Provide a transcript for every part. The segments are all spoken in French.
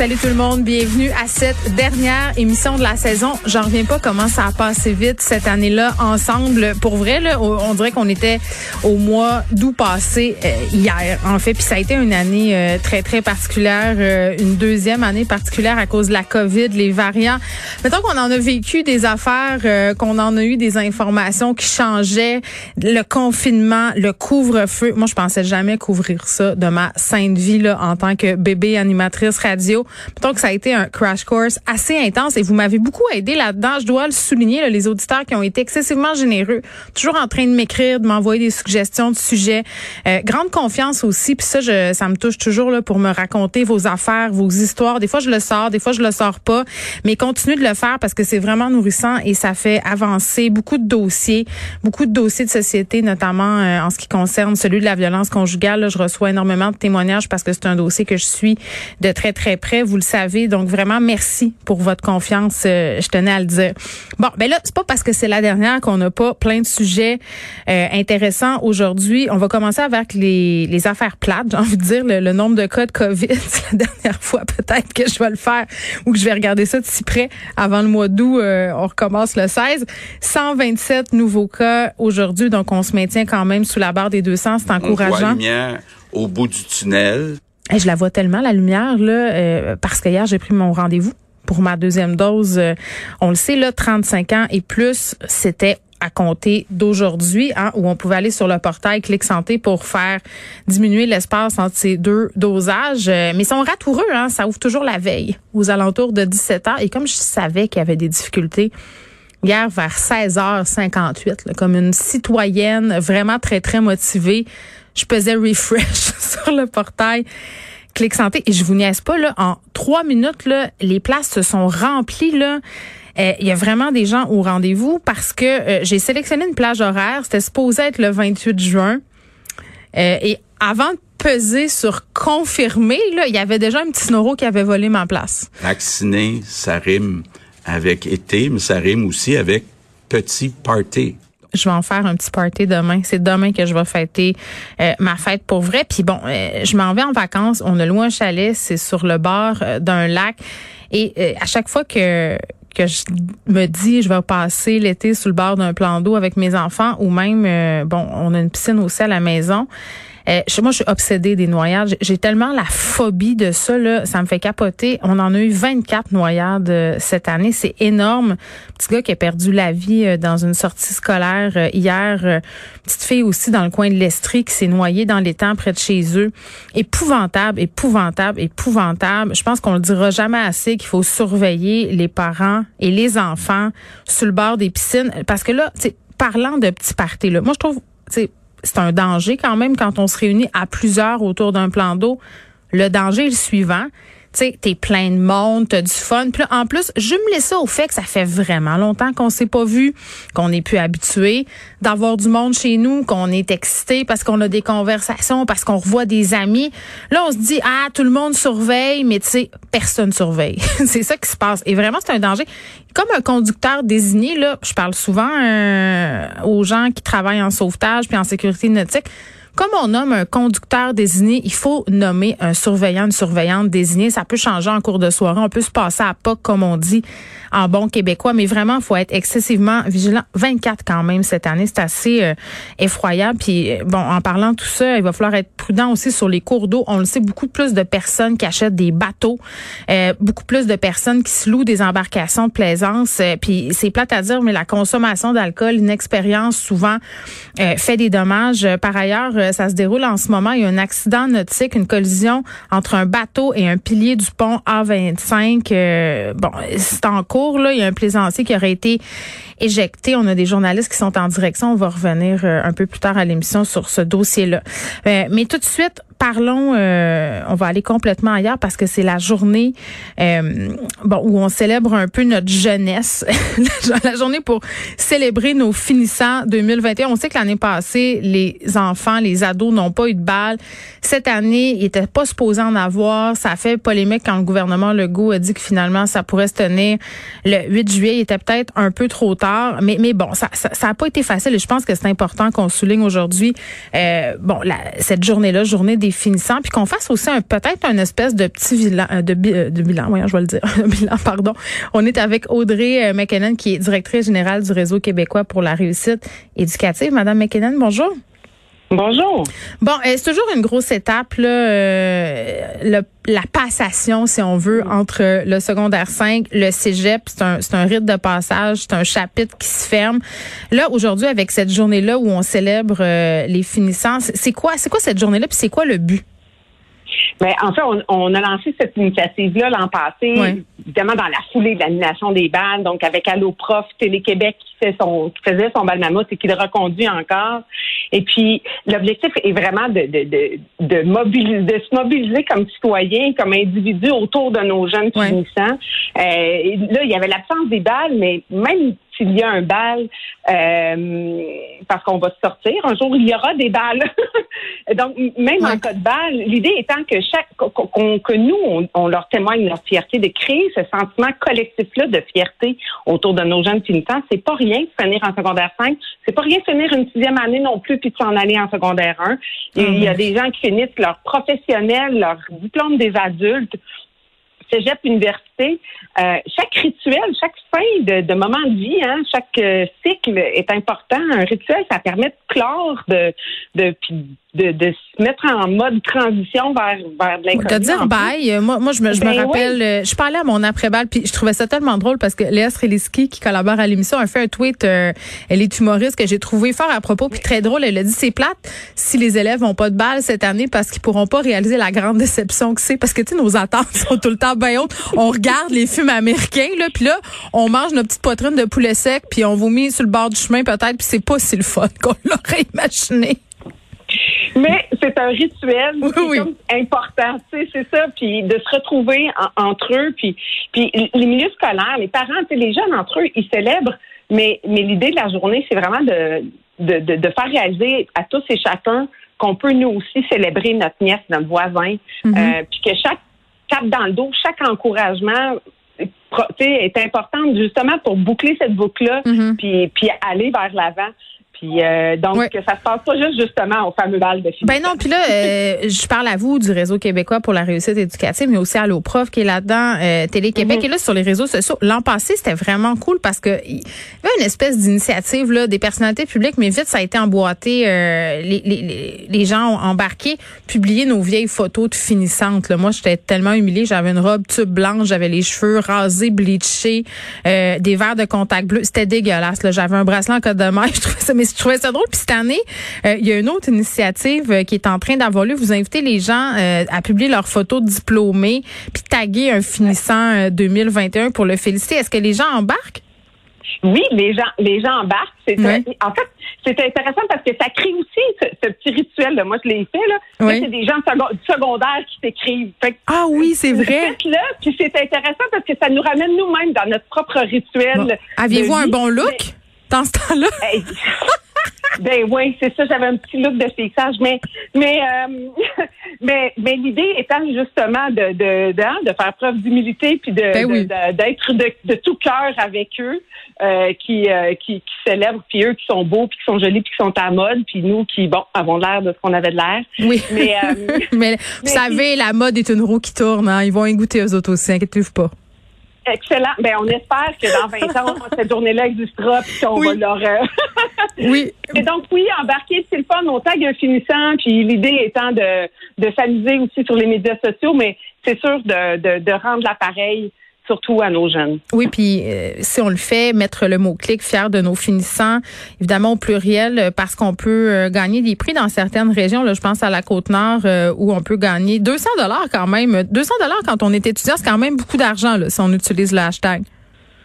Salut tout le monde, bienvenue à cette dernière émission de la saison. J'en reviens pas comment ça a passé vite cette année-là ensemble. Pour vrai, là, on dirait qu'on était au mois d'août passé euh, hier, en fait. Puis ça a été une année euh, très très particulière, euh, une deuxième année particulière à cause de la COVID, les variants. Mettons qu'on en a vécu des affaires, qu'on en a eu des informations qui changeaient, le confinement, le couvre-feu. Moi, je pensais jamais couvrir ça de ma sainte vie là en tant que bébé animatrice radio. Donc, que ça a été un crash course assez intense et vous m'avez beaucoup aidé là-dedans. Je dois le souligner, les auditeurs qui ont été excessivement généreux, toujours en train de m'écrire, de m'envoyer des suggestions de sujets. Euh, grande confiance aussi, puis ça, je, ça me touche toujours là, pour me raconter vos affaires, vos histoires. Des fois, je le sors, des fois, je le sors pas, mais continuez de le faire parce que c'est vraiment nourrissant et ça fait avancer beaucoup de dossiers, beaucoup de dossiers de société, notamment euh, en ce qui concerne celui de la violence conjugale. Là, je reçois énormément de témoignages parce que c'est un dossier que je suis de très, très près vous le savez. Donc vraiment, merci pour votre confiance. Euh, je tenais à le dire. Bon, ben là, c'est pas parce que c'est la dernière qu'on n'a pas plein de sujets euh, intéressants aujourd'hui. On va commencer avec les, les affaires plates. J'ai envie de dire le, nombre de cas de COVID. C'est la dernière fois peut-être que je vais le faire ou que je vais regarder ça de si près avant le mois d'août. Euh, on recommence le 16. 127 nouveaux cas aujourd'hui. Donc on se maintient quand même sous la barre des 200. C'est encourageant. On voit lumière au bout du tunnel je la vois tellement, la lumière, là, euh, parce que hier, j'ai pris mon rendez-vous pour ma deuxième dose. Euh, on le sait, là, 35 ans et plus, c'était à compter d'aujourd'hui, hein, où on pouvait aller sur le portail Clic Santé pour faire diminuer l'espace entre ces deux dosages. Euh, mais ils sont ratoureux, hein, ça ouvre toujours la veille, aux alentours de 17 h Et comme je savais qu'il y avait des difficultés, hier vers 16h58, comme une citoyenne vraiment très, très motivée, je pesais refresh sur le portail Clic Santé et je vous niaise pas là en trois minutes là les places se sont remplies là. Euh, il y a vraiment des gens au rendez-vous parce que euh, j'ai sélectionné une plage horaire. C'était supposé être le 28 juin. Euh, et avant de peser sur confirmer, il y avait déjà un petit noro qui avait volé ma place. Vacciné, ça rime avec été, mais ça rime aussi avec petit party je vais en faire un petit party demain. C'est demain que je vais fêter euh, ma fête pour vrai. Puis bon, euh, je m'en vais en vacances. On a loué un chalet, c'est sur le bord euh, d'un lac. Et à chaque fois que que je me dis je vais passer l'été sous le bord d'un plan d'eau avec mes enfants ou même bon on a une piscine aussi à la maison euh, moi, je suis obsédée des noyades. J'ai tellement la phobie de ça, là, ça me fait capoter. On en a eu 24 noyades euh, cette année. C'est énorme. Petit gars qui a perdu la vie euh, dans une sortie scolaire euh, hier. petite fille aussi dans le coin de l'Estrie qui s'est noyée dans les temps près de chez eux. Épouvantable, épouvantable, épouvantable. Je pense qu'on le dira jamais assez qu'il faut surveiller les parents et les enfants sur le bord des piscines. Parce que là, parlant de petits parties, là, moi, je trouve, c'est un danger quand même quand on se réunit à plusieurs autour d'un plan d'eau. Le danger est le suivant tu sais, t'es plein de monde, t'as du fun. Puis en plus, jumeler ça au fait que ça fait vraiment longtemps qu'on s'est pas vu, qu'on n'est plus habitué d'avoir du monde chez nous, qu'on est excité parce qu'on a des conversations, parce qu'on revoit des amis. Là, on se dit, ah, tout le monde surveille, mais tu sais, personne surveille. c'est ça qui se passe. Et vraiment, c'est un danger. Comme un conducteur désigné, là, je parle souvent euh, aux gens qui travaillent en sauvetage puis en sécurité nautique comme on nomme un conducteur désigné, il faut nommer un surveillant, une surveillante désignée. Ça peut changer en cours de soirée. On peut se passer à pas, comme on dit en bon québécois, mais vraiment, il faut être excessivement vigilant. 24 quand même cette année, c'est assez euh, effroyable. Puis euh, bon, en parlant de tout ça, il va falloir être prudent aussi sur les cours d'eau. On le sait, beaucoup plus de personnes qui achètent des bateaux, euh, beaucoup plus de personnes qui se louent des embarcations de plaisance. puis c'est plate à dire, mais la consommation d'alcool, une expérience souvent fait des dommages. Par ailleurs, ça se déroule en ce moment. Il y a un accident nautique, une collision entre un bateau et un pilier du pont A25. bon, c'est en cours il y a un plaisancier qui aurait été éjecté. On a des journalistes qui sont en direction. On va revenir euh, un peu plus tard à l'émission sur ce dossier-là. Euh, mais tout de suite, parlons, euh, on va aller complètement ailleurs parce que c'est la journée euh, bon où on célèbre un peu notre jeunesse, la journée pour célébrer nos finissants 2021. On sait que l'année passée, les enfants, les ados n'ont pas eu de balles. Cette année, ils n'étaient pas supposés en avoir. Ça a fait polémique quand le gouvernement Legault a dit que finalement, ça pourrait se tenir le 8 juillet. Il était peut-être un peu trop tard, mais, bon, ça n'a ça, pas été facile et je pense que c'est important qu'on souligne aujourd'hui, euh, bon, cette journée-là, journée des puis qu'on fasse aussi un peut-être un espèce de petit bilan, euh, de, euh, de bilan, voyons, je vais le dire, bilan, pardon. On est avec Audrey McKinnon, qui est directrice générale du Réseau québécois pour la réussite éducative. Madame McKinnon, bonjour. Bonjour. Bon, euh, c'est toujours une grosse étape, là, euh, la passation, si on veut, entre le secondaire 5, le cégep. C'est un, c'est un rite de passage, c'est un chapitre qui se ferme. Là, aujourd'hui, avec cette journée-là où on célèbre euh, les finissants, c'est quoi, c'est quoi cette journée-là, puis c'est quoi le but? Mais en fait, on, on, a lancé cette initiative-là l'an passé, évidemment dans la foulée de l'animation des balles, donc avec Allo Prof, Télé-Québec qui, fait son, qui faisait son bal mammouth et qui le reconduit encore. Et puis, l'objectif est vraiment de, de, de, de, mobiliser, de se mobiliser comme citoyen, comme individu autour de nos jeunes finissants. Euh, là, il y avait l'absence des balles, mais même s'il y a un bal, euh, parce qu'on va sortir. Un jour, il y aura des balles. Donc, même en cas de balle, l'idée étant que chaque que nous, on, leur témoigne leur fierté, de créer ce sentiment collectif-là de fierté autour de nos jeunes finissants. C'est pas rien de finir en secondaire 5. C'est pas rien de finir une sixième année non plus puis de s'en aller en secondaire 1. Il y a des gens qui finissent leur professionnel, leur diplôme des adultes cégep, université, euh, chaque rituel, chaque fin de, de, moment de vie, hein, chaque euh, cycle est important. Un rituel, ça permet de clore, de, de, de, de se mettre en mode transition vers, vers de l'inconnu. De dire bye. Moi, moi, je me, je me ben rappelle, euh, je parlais à mon après-balle, puis je trouvais ça tellement drôle parce que Léa Streliski, qui collabore à l'émission, a fait un tweet. elle est humoriste que j'ai trouvé fort à propos, puis très drôle. Elle a dit c'est plate si les élèves n'ont pas de balle cette année parce qu'ils pourront pas réaliser la grande déception que c'est parce que tu sais nos attentes sont tout le temps bien hautes. On regarde les films américains là, puis là on mange nos petites poitrines de poulet sec, puis on vomit sur le bord du chemin peut-être, puis c'est pas si le fun qu'on l'aurait imaginé. Mais c'est un rituel important, c'est ça, puis de se retrouver entre eux, puis puis les milieux scolaires, les parents, les jeunes entre eux, ils célèbrent, mais mais l'idée de la journée, c'est vraiment de de, de faire réaliser à tous et chacun qu'on peut nous aussi célébrer notre nièce, notre voisin, mm-hmm. euh, puis que chaque tape dans le dos, chaque encouragement est important justement pour boucler cette boucle-là, mm-hmm. puis, puis aller vers l'avant. Puis euh, donc ça se passe pas juste justement au fameux bal de filles. Ben non, puis là euh, je parle à vous du réseau québécois pour la réussite éducative, mais aussi à l'OPROF qui est là-dedans, euh, Télé Québec mm-hmm. et là sur les réseaux sociaux. L'an passé c'était vraiment cool parce que il y avait une espèce d'initiative là des personnalités publiques, mais vite ça a été emboîté. les, les, les, gens ont embarqué, publié nos vieilles photos de finissantes. Là. Moi j'étais tellement humiliée, j'avais une robe tube blanche, j'avais les cheveux rasés, bleachés, des verres de contact bleu, c'était dégueulasse. J'avais un bracelet en code de maille, je trouvais ça mais je trouvais ça drôle. Puis cette année, euh, il y a une autre initiative euh, qui est en train d'avoir lieu. Vous invitez les gens euh, à publier leurs photos diplômés, puis taguer un finissant 2021 pour le féliciter. Est-ce que les gens embarquent? Oui, les gens, les gens embarquent. C'est En fait, c'est intéressant parce que ça crée aussi ce, petit rituel. Là. Moi, je l'ai fait. Là. C'est des gens du secondaire qui s'écrivent. Ah oui, c'est vrai. Puis c'est intéressant parce que ça nous ramène nous-mêmes dans notre propre rituel. Aviez-vous un bon look? Dans ce temps-là? Ben oui, c'est ça, j'avais un petit look de fixage, mais mais euh, mais, mais l'idée étant justement de de, de, hein, de faire preuve d'humilité puis de, ben d'être de, de, tout cœur avec eux euh, qui, euh, qui qui célèbrent puis eux qui sont beaux puis qui sont jolis puis qui sont à mode puis nous qui bon avons l'air de ce qu'on avait de l'air. Oui. Mais, mais, vous savez, la mode est une roue qui tourne. Hein. Ils vont y goûter aux autres aussi, inquiétez-vous pas. Excellent. Ben, on espère que dans 20 ans, cette journée-là existera puis qu'on va leur. Euh, oui. Et donc, oui, embarquer, c'est le fun. On tag un finissant, puis l'idée étant de, de s'amuser aussi sur les médias sociaux, mais c'est sûr de, de, de rendre l'appareil surtout à nos jeunes. Oui, puis euh, si on le fait, mettre le mot-clic fier de nos finissants, évidemment au pluriel, euh, parce qu'on peut euh, gagner des prix dans certaines régions. Là, je pense à la Côte-Nord où on peut gagner 200 dollars quand même. 200 dollars quand on est étudiant, c'est quand même beaucoup d'argent si on utilise le hashtag.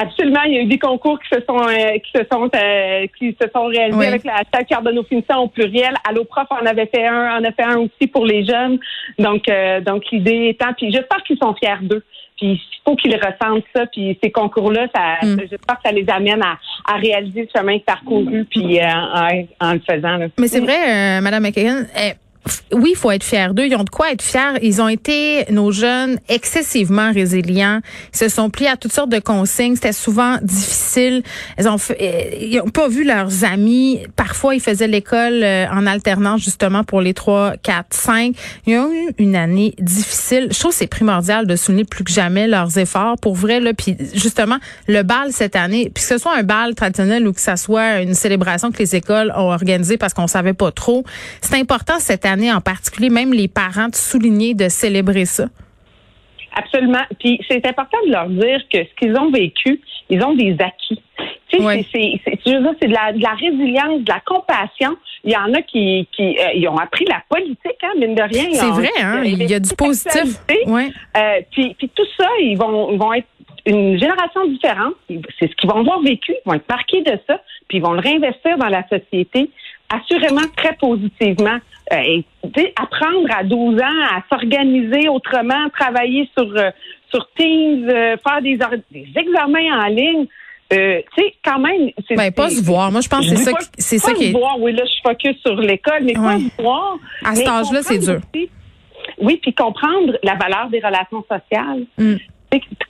Absolument, il y a eu des concours qui se sont euh, qui se sont euh, qui se sont réalisés avec la de nos finissants au pluriel. Allo prof en avait fait un, en a fait un aussi pour les jeunes. Donc euh, donc l'idée étant, puis j'espère qu'ils sont fiers d'eux. Puis il faut qu'ils ressentent ça. Puis ces concours-là, ça, mm. j'espère que ça les amène à, à réaliser le chemin parcouru puis en, en, le faisant. Mais c'est vrai, Madame McKagan, eh, oui, il faut être fier d'eux. Ils ont de quoi être fiers. Ils ont été, nos jeunes, excessivement résilients. Ils se sont pliés à toutes sortes de consignes. C'était souvent difficile. Ils ont, euh, ils ont pas vu leurs amis. Parfois, ils faisaient l'école euh, en alternance, justement, pour les 3, 4, 5. Ils ont eu une année difficile. Je trouve que c'est primordial de souligner plus que jamais leurs efforts. Pour vrai, là, puis justement, le bal cette année, puis que ce soit un bal traditionnel ou que ça soit une célébration que les écoles ont organisée parce qu'on savait pas trop, c'est important cette année en particulier, même les parents, de souligner, de célébrer ça? Absolument. Puis c'est important de leur dire que ce qu'ils ont vécu, ils ont des acquis. Tu sais, c'est, de la, de la résilience, de la compassion. Il y en a qui, qui euh, ils ont appris la politique, hein, mine de rien. C'est vrai, hein? Il y a du positif. Ouais. Euh, puis, puis tout ça, ils vont, ils vont être une génération différente. C'est ce qu'ils vont avoir vécu. Ils vont être marqués de ça, puis ils vont le réinvestir dans la société assurément très positivement. Euh, apprendre à 12 ans à s'organiser autrement, travailler sur euh, sur Teams, euh, faire des, des examens en ligne. Euh, tu sais, quand même, c'est ben, pas se voir. Moi, je pense que c'est ça, c'est ça qui est. voir. Oui, là, je focus sur l'école, mais pas se voir. À cet âge-là, c'est dur. oui, puis comprendre la valeur des relations sociales. Mm.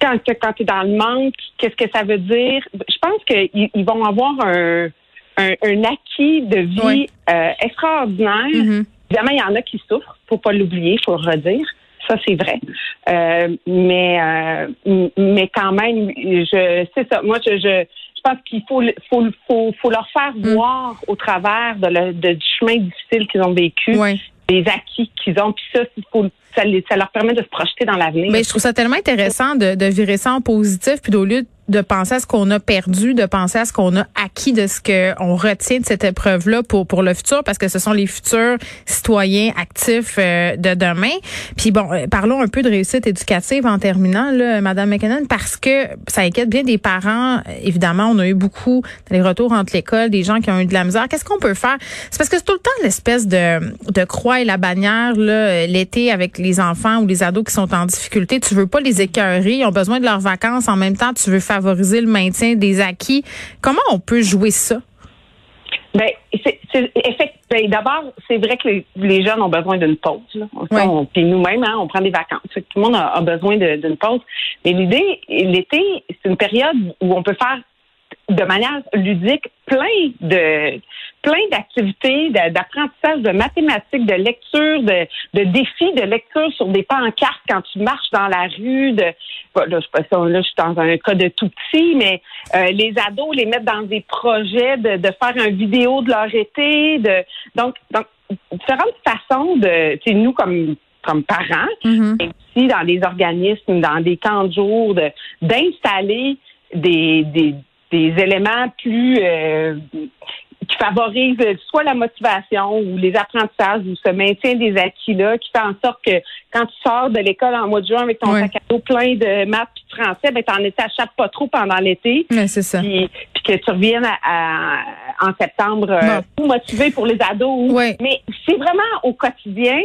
Quand, quand tu es dans le manque, qu'est-ce que ça veut dire? Je pense qu'ils vont avoir un, un, acquis de vie euh, extraordinaire. Mm-hmm. Évidemment, il y en a qui souffrent, faut pas l'oublier, faut le redire. Ça, c'est vrai. Euh, mais euh, mais quand même, je c'est ça. Moi, je, je, pense qu'il faut, faut, faut, faut leur faire mm. voir au travers de le, de, du chemin difficile qu'ils ont vécu, des acquis qu'ils ont. Puis ça, ça, leur permet de se projeter dans l'avenir. Mais je trouve ça tellement intéressant de, de virer ça en positif, puis au lieu de penser à ce qu'on a perdu, de penser à ce qu'on a acquis, de ce qu'on retient de cette épreuve-là pour pour le futur, parce que ce sont les futurs citoyens actifs euh, de demain. Puis bon, euh, parlons un peu de réussite éducative en terminant, là, Madame McKinnon, parce que ça inquiète bien des parents. Évidemment, on a eu beaucoup les retours entre l'école, des gens qui ont eu de la misère. Qu'est-ce qu'on peut faire? C'est parce que c'est tout le temps l'espèce de de croix et la bannière là l'été avec les enfants ou les ados qui sont en difficulté. Tu veux pas les écœurer, ils ont besoin de leurs vacances. En même temps, tu veux faire favoriser le maintien des acquis. Comment on peut jouer ça? Ben, ben, d'abord, c'est vrai que les, jeunes ont besoin d'une pause. Puis nous-mêmes, hein, on prend des vacances. Tout le monde a, besoin d'une pause. Mais l'idée, l'été, c'est une période où on peut faire de manière ludique plein de plein d'activités, d'apprentissage de mathématiques, de lecture, de, de, défis de lecture sur des pancartes quand tu marches dans la rue. De, là, je, là, je suis dans un cas de tout petit, mais euh, les ados les mettre dans des projets de, de faire un vidéo de leur été. De, donc, donc différentes façons de, nous comme comme parents, mm-hmm. et aussi dans des organismes, dans des camps de jour, d'installer des, des, des éléments plus euh, qui favorise soit la motivation ou les apprentissages ou ce maintien des acquis-là, qui fait en sorte que quand tu sors de l'école en mois de juin avec ton sac à dos plein de maths et de français, ben t'en t'échappes pas trop pendant l'été. c'est ça. Puis, que tu reviennes à, en septembre euh, motivé pour les ados. Mais c'est vraiment au quotidien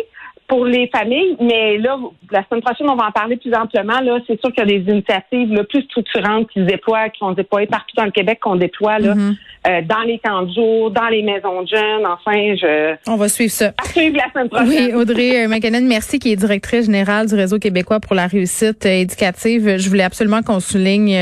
pour les familles, mais là, la semaine prochaine, on va en parler plus amplement. Là, c'est sûr qu'il y a des initiatives plus structurantes qui se déploient, qui vont déployer partout dans le Québec, qu'on déploie là, mm-hmm. euh, dans les camps de jour, dans les maisons de jeunes. Enfin, je. On va suivre ça. À suivre la semaine prochaine. Oui, Audrey euh, McKinnon, merci, qui est directrice générale du réseau québécois pour la réussite euh, éducative. Je voulais absolument qu'on souligne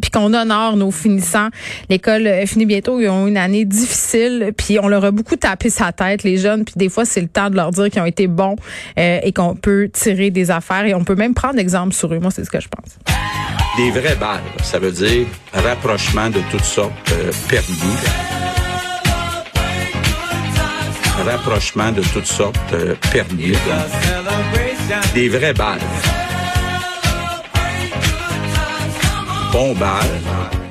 puis qu'on honore nos finissants. L'école finit bientôt. Ils ont une année difficile, puis on leur a beaucoup tapé sa tête, les jeunes. Puis des fois, c'est le temps de leur dire qu'ils ont été bons euh, et qu'on peut tirer des affaires et on peut même prendre exemple sur eux. Moi, c'est ce que je pense. Des vraies balles, ça veut dire rapprochement de toutes sortes euh, permis. Rapprochement de toutes sortes euh, permis. Des vraies balles. Bon balles